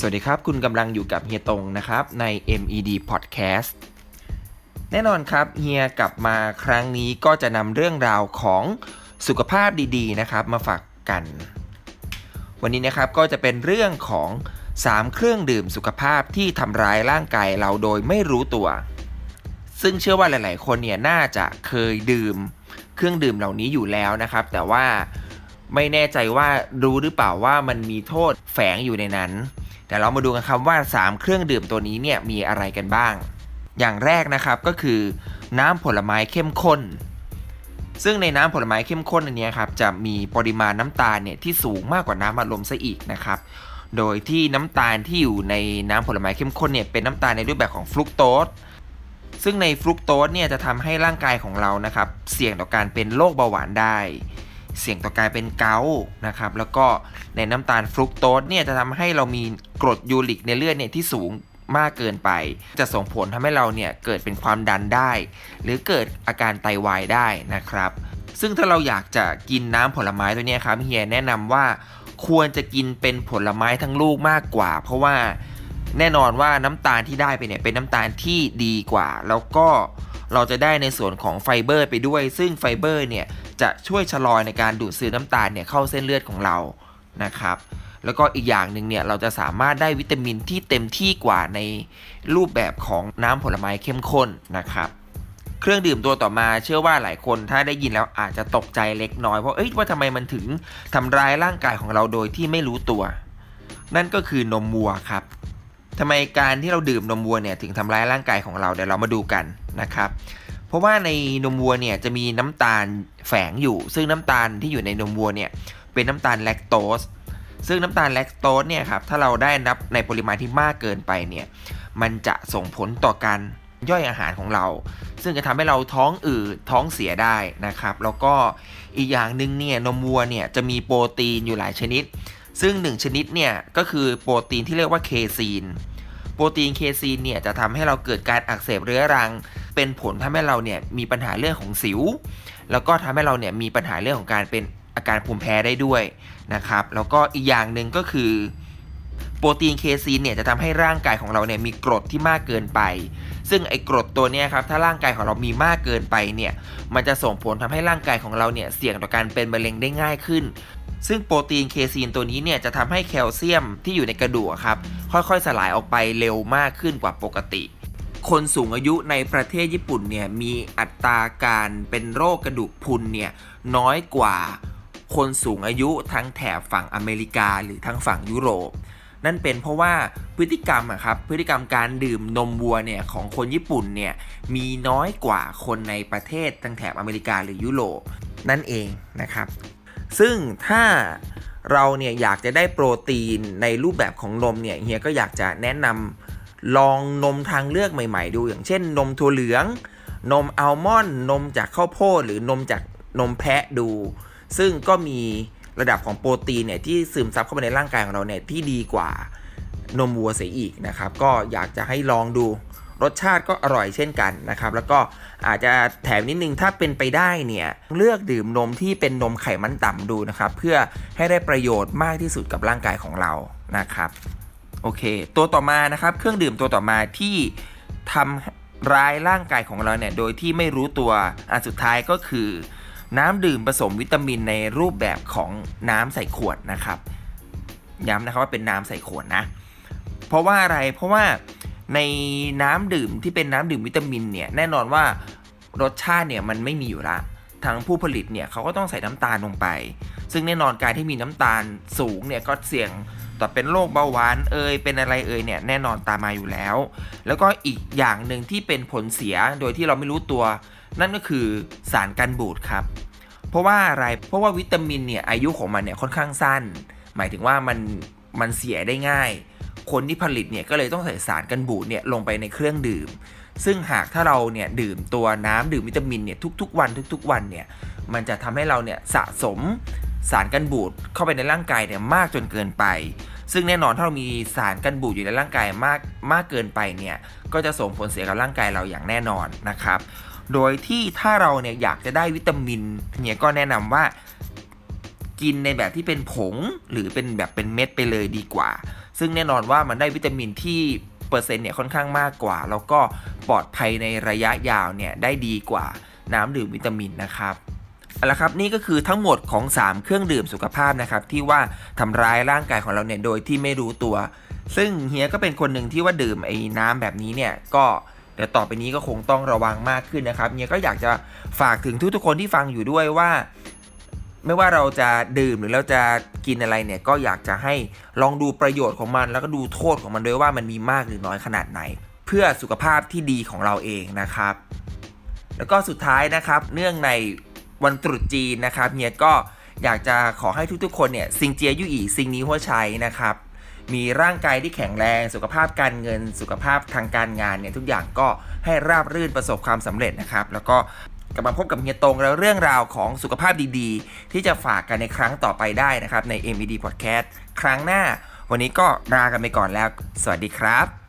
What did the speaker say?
สวัสดีครับ คุณกำลังอยู่กับเฮียตงนะครับใน MED Podcast แน่นอนครับเฮียกลับมาครั้งนี้ก็จะนำเรื่องราวของสุขภาพดีๆนะครับมาฝากกัน วันนี้นะครับก็จะเป็นเรื่องของ 3 เครื่องดื่มสุขภาพที่ทำร้ายร่างกายเราโดยไม่รู้ตัว ซึ่งเชื่อว่าหลาย ๆ คนเนี่ยน่าจะเคยดื่ม เครื่องดื่มเหล่านี้อยู่แล้วนะครับ แต่ว่า ไม่แน่ใจว่ารู้หรือเปล่าว่ามันมีโทษแฝงอยู่ในนั้น แต่เรามาดูกันครับว่า 3 เครื่องดื่มตัวนี้เนี่ยมีอะไรกันบ้าง อย่างแรกนะครับก็คือ น้ำผลไม้เข้มข้น ซึ่งในน้ำผลไม้เข้มข้นอันนี้ครับจะมีปริมาณน้ำตาลเนี่ยที่สูงมากกว่าน้ำอัดลมซะอีกนะครับโดยที่น้ำตาลที่อยู่ในน้ำผลไม้เข้มข้นเนี่ยเป็นน้ำตาลในรูปแบบของฟรุกโตสซึ่งในฟรุกโตสเนี่ยจะทำให้ร่างกายของเรานะครับเสี่ยงต่อการเป็นโรคเบาหวานได้ เสี่ยงต่อการเป็นเกาต์นะครับ แล้วก็ในน้ำตาลฟรุกโตสเนี่ยจะทำให้เรามีกรดยูริกในเลือดเนี่ยที่สูงมากเกินไป จะส่งผลทำให้เราเนี่ยเกิดเป็นความดันได้ หรือเกิดอาการไตาวายได้นะครับ ซึ่งถ้าเราอยากจะกินน้ำผลไม้ตัวนี้ครับเฮียแนะนำว่าควรจะกินเป็นผลไม้ทั้งลูกมากกว่า เพราะว่าแน่นอนว่าน้ำตาลที่ได้ไปเนี่ยเป็นน้ำตาลที่ดีกว่า แล้วก็เราจะได้ในส่วนของไฟเบอร์ไปด้วย ซึ่งไฟเบอร์เนี่ย จะช่วยชะลอในการดูดซึมน้ำตาลเนี่ยเข้าเส้นเลือดของเรานะครับแล้วก็อีกอย่างหนึ่งเนี่ยเราจะสามารถได้วิตามินที่เต็มที่กว่าในรูปแบบของน้ำผลไม้เข้มข้นนะครับเครื่องดื่มตัวต่อมาเชื่อว่าหลายคนถ้าได้ยินแล้วอาจจะตกใจเล็กน้อยเพราะเอ้ยว่าทำไมมันถึงทำร้ายร่างกายของเราโดยที่ไม่รู้ตัว นั่นก็คือนมวัวครับทำไมการที่เราดื่มนมวัวเนี่ยถึงทำร้ายร่างกายของเราเดี๋ยวเรามาดูกันนะครับ เพราะว่าในนมวัวเนี่ยจะมีน้ำตาลแฝงอยู่ ซึ่งน้ำตาลที่อยู่ในนมวัวเนี่ยเป็นน้ำตาลแลคโตสซึ่งน้ำตาลแลคโตสเนี่ยครับถ้าเราได้นับในปริมาณที่มากเกินไปเนี่ยมันจะส่งผลต่อการย่อยอาหารของเรา ซึ่งจะทำให้เราท้องอืดท้องเสียได้นะครับ แล้วก็อีกอย่างหนึ่งเนี่ยนมวัวเนี่ยจะมีโปรตีนอยู่หลายชนิด ซึ่ง 1 ชนิดเนี่ยก็คือโปรตีนที่เรียกว่าเคซีน โปรตีนเคซีนเนี่ยจะทำให้เราเกิดการอักเสบเรื้อรัง เป็นผลทำให้เราเนี่ยมีปัญหาเรื่องของสิว แล้วก็ทำให้เราเนี่ยมีปัญหาเรื่องของการเป็นอาการภูมิแพ้ได้ด้วยนะครับ แล้วก็อีกอย่างหนึ่งก็คือโปรตีนเคซีนเนี่ยจะทำให้ร่างกายของเราเนี่ยมีกรดที่มากเกินไป ซึ่งไอ้กรดตัวนี้ครับถ้าร่างกายของเรามีมากเกินไปเนี่ยมันจะส่งผลทำให้ร่างกายของเราเนี่ยเสี่ยงต่อการเป็นมะเร็งได้ง่ายขึ้น ซึ่งโปรตีนเคซีนตัวนี้เนี่ยจะทำให้แคลเซียมที่อยู่ในกระดูกครับค่อยๆสลายออกไปเร็วมากขึ้นกว่าปกติ คนสูงอายุในประเทศญี่ปุ่นเนี่ยมีอัตราการเป็นโรคกระดูกพุนเนี่ยน้อยกว่าคนสูงอายุทั้งแถบฝั่งอเมริกาหรือทั้งฝั่งยุโรป นั่นเป็นเพราะว่าพฤติกรรมอะครับพฤติกรรมการดื่มนมวัวเนี่ยของคนญี่ปุ่นเนี่ยมีน้อยกว่าคนในประเทศทั้งแถบอเมริกาหรือยุโรปนั่นเองนะครับ ซึ่งถ้าเราเนี่ยอยากจะได้โปรตีนในรูปแบบของนมเนี่ยเฮียก็อยากจะแนะนำ ลองนมทางเลือกใหม่ ๆ ดูอย่างเช่น นมถั่วเหลือง นมอัลมอนด์นมจากข้าวโพดหรือนมจากนมแพะดู ซึ่งก็มีระดับของโปรตีนเนี่ยที่ซึมซับเข้าไปในร่างกายของเราเนี่ยที่ดีกว่านมวัวเสียอีกนะครับ ก็อยากจะให้ลองดูรสชาติก็อร่อยเช่นกันนะครับ แล้วก็อาจจะแถมนิดนึงถ้าเป็นไปได้เนี่ยเลือกดื่มนมที่เป็นนมไขมันต่ำดูนะครับ เพื่อให้ได้ประโยชน์มากที่สุดกับร่างกายของเรานะครับ โอเค ตัวต่อมานะครับ เครื่องดื่มตัวต่อมาที่ทำร้ายร่างกายของเราเนี่ย โดยที่ไม่รู้ตัว อันสุดท้ายก็คือ น้ำดื่มผสมวิตามินในรูปแบบของน้ำใส่ขวดนะครับ ย้ำนะครับว่าเป็นน้ำใส่ขวดนะ เพราะว่าอะไร เพราะว่าในน้ำดื่มที่เป็นน้ำดื่มวิตามินเนี่ย แน่นอนว่ารสชาติเนี่ยมันไม่มีอยู่ละทางผู้ผลิตเนี่ยเขาก็ต้องใส่น้ำตาลลงไป ซึ่งแน่นอนการที่มีน้ำตาลสูงเนี่ยก็เสี่ยง ต่เป็นโรคเบาหวานเอยเป็นอะไรเอยเนี่ยแน่นอนตามมาอยู่แล้ว แล้วก็อีกอย่างหนึ่งที่เป็นผลเสียโดยที่เราไม่รู้ตัว นั่นก็คือสารกันบูดครับ เพราะว่าอะไรเพราะว่าวิตามินเนี่ยอายุของมันเนี่ยค่อนข้างสั้น หมายถึงว่ามันมันเสียได้ง่าย คนที่ผลิตเนี่ยก็เลยต้องใส่สารกันบูดเนี่ยลงไปในเครื่องดื่ม ซึ่งหากถ้าเราเนี่ยดื่มตัวน้ำดื่มวิตามินเนี่ยทุกๆ วันทุก ๆ วันเนี่ยมันจะทำให้เราเนี่ยสะสม สารกันบูดเข้าไปในร่างกายเนี่ยมากจนเกินไป ซึ่งแน่นอนถ้าเรามีสารกันบูดอยู่ในร่างกายมากมากเกินไปเนี่ยก็จะส่งผลเสียกับร่างกายเราอย่างแน่นอนนะครับ โดยที่ถ้าเราเนี่ยอยากจะได้วิตามินเนี่ยก็แนะนำว่ากินในแบบที่เป็นผงหรือเป็นแบบเป็นเม็ดไปเลยดีกว่า ซึ่งแน่นอนว่ามันได้วิตามินที่เปอร์เซ็นต์เนี่ยค่อนข้างมากกว่า แล้วก็ปลอดภัยในระยะยาวเนี่ยได้ดีกว่าน้ำดื่มวิตามินนะครับ เอาละครับนี่ก็คือทั้งหมดของ 3 เครื่องดื่มสุขภาพนะครับที่ว่าทำร้ายร่างกายของเราเนี่ยโดยที่ไม่รู้ตัว ซึ่งเฮียก็เป็นคนหนึ่งที่ว่าดื่มไอ้น้ำแบบนี้เนี่ยก็เดี๋ยวต่อไปนี้ก็คงต้องระวังมากขึ้นนะครับเฮียก็อยากจะฝากถึงทุกๆคนที่ฟังอยู่ด้วยว่า ไม่ว่าเราจะดื่มหรือเราจะกินอะไรเนี่ยก็อยากจะให้ลองดูประโยชน์ของมัน แล้วก็ดูโทษของมันด้วยว่ามันมีมากหรือน้อยขนาดไหน เพื่อสุขภาพที่ดีของเราเองนะครับ แล้วก็สุดท้ายนะครับเนื่องใน วันตรุษจีนนะครับเฮียก็อยากจะขอให้ทุกๆ คนเนี่ยซิงเจียยู่อีซิงนี้หัวชัยนะครับมีร่างกายที่แข็งแรงสุขภาพการเงิน สุขภาพทางการงานเนี่ยทุกอย่างก็ให้ราบรื่นประสบความสำเร็จนะครับ แล้วก็กลับมาพบกับเฮียตรงแล้วเรื่องราวของสุขภาพดีๆ ที่จะฝากกันในครั้งต่อไปได้นะครับใน MED Podcast ครั้งหน้า วันนี้ก็ลากันไปก่อนแล้ว สวัสดีครับ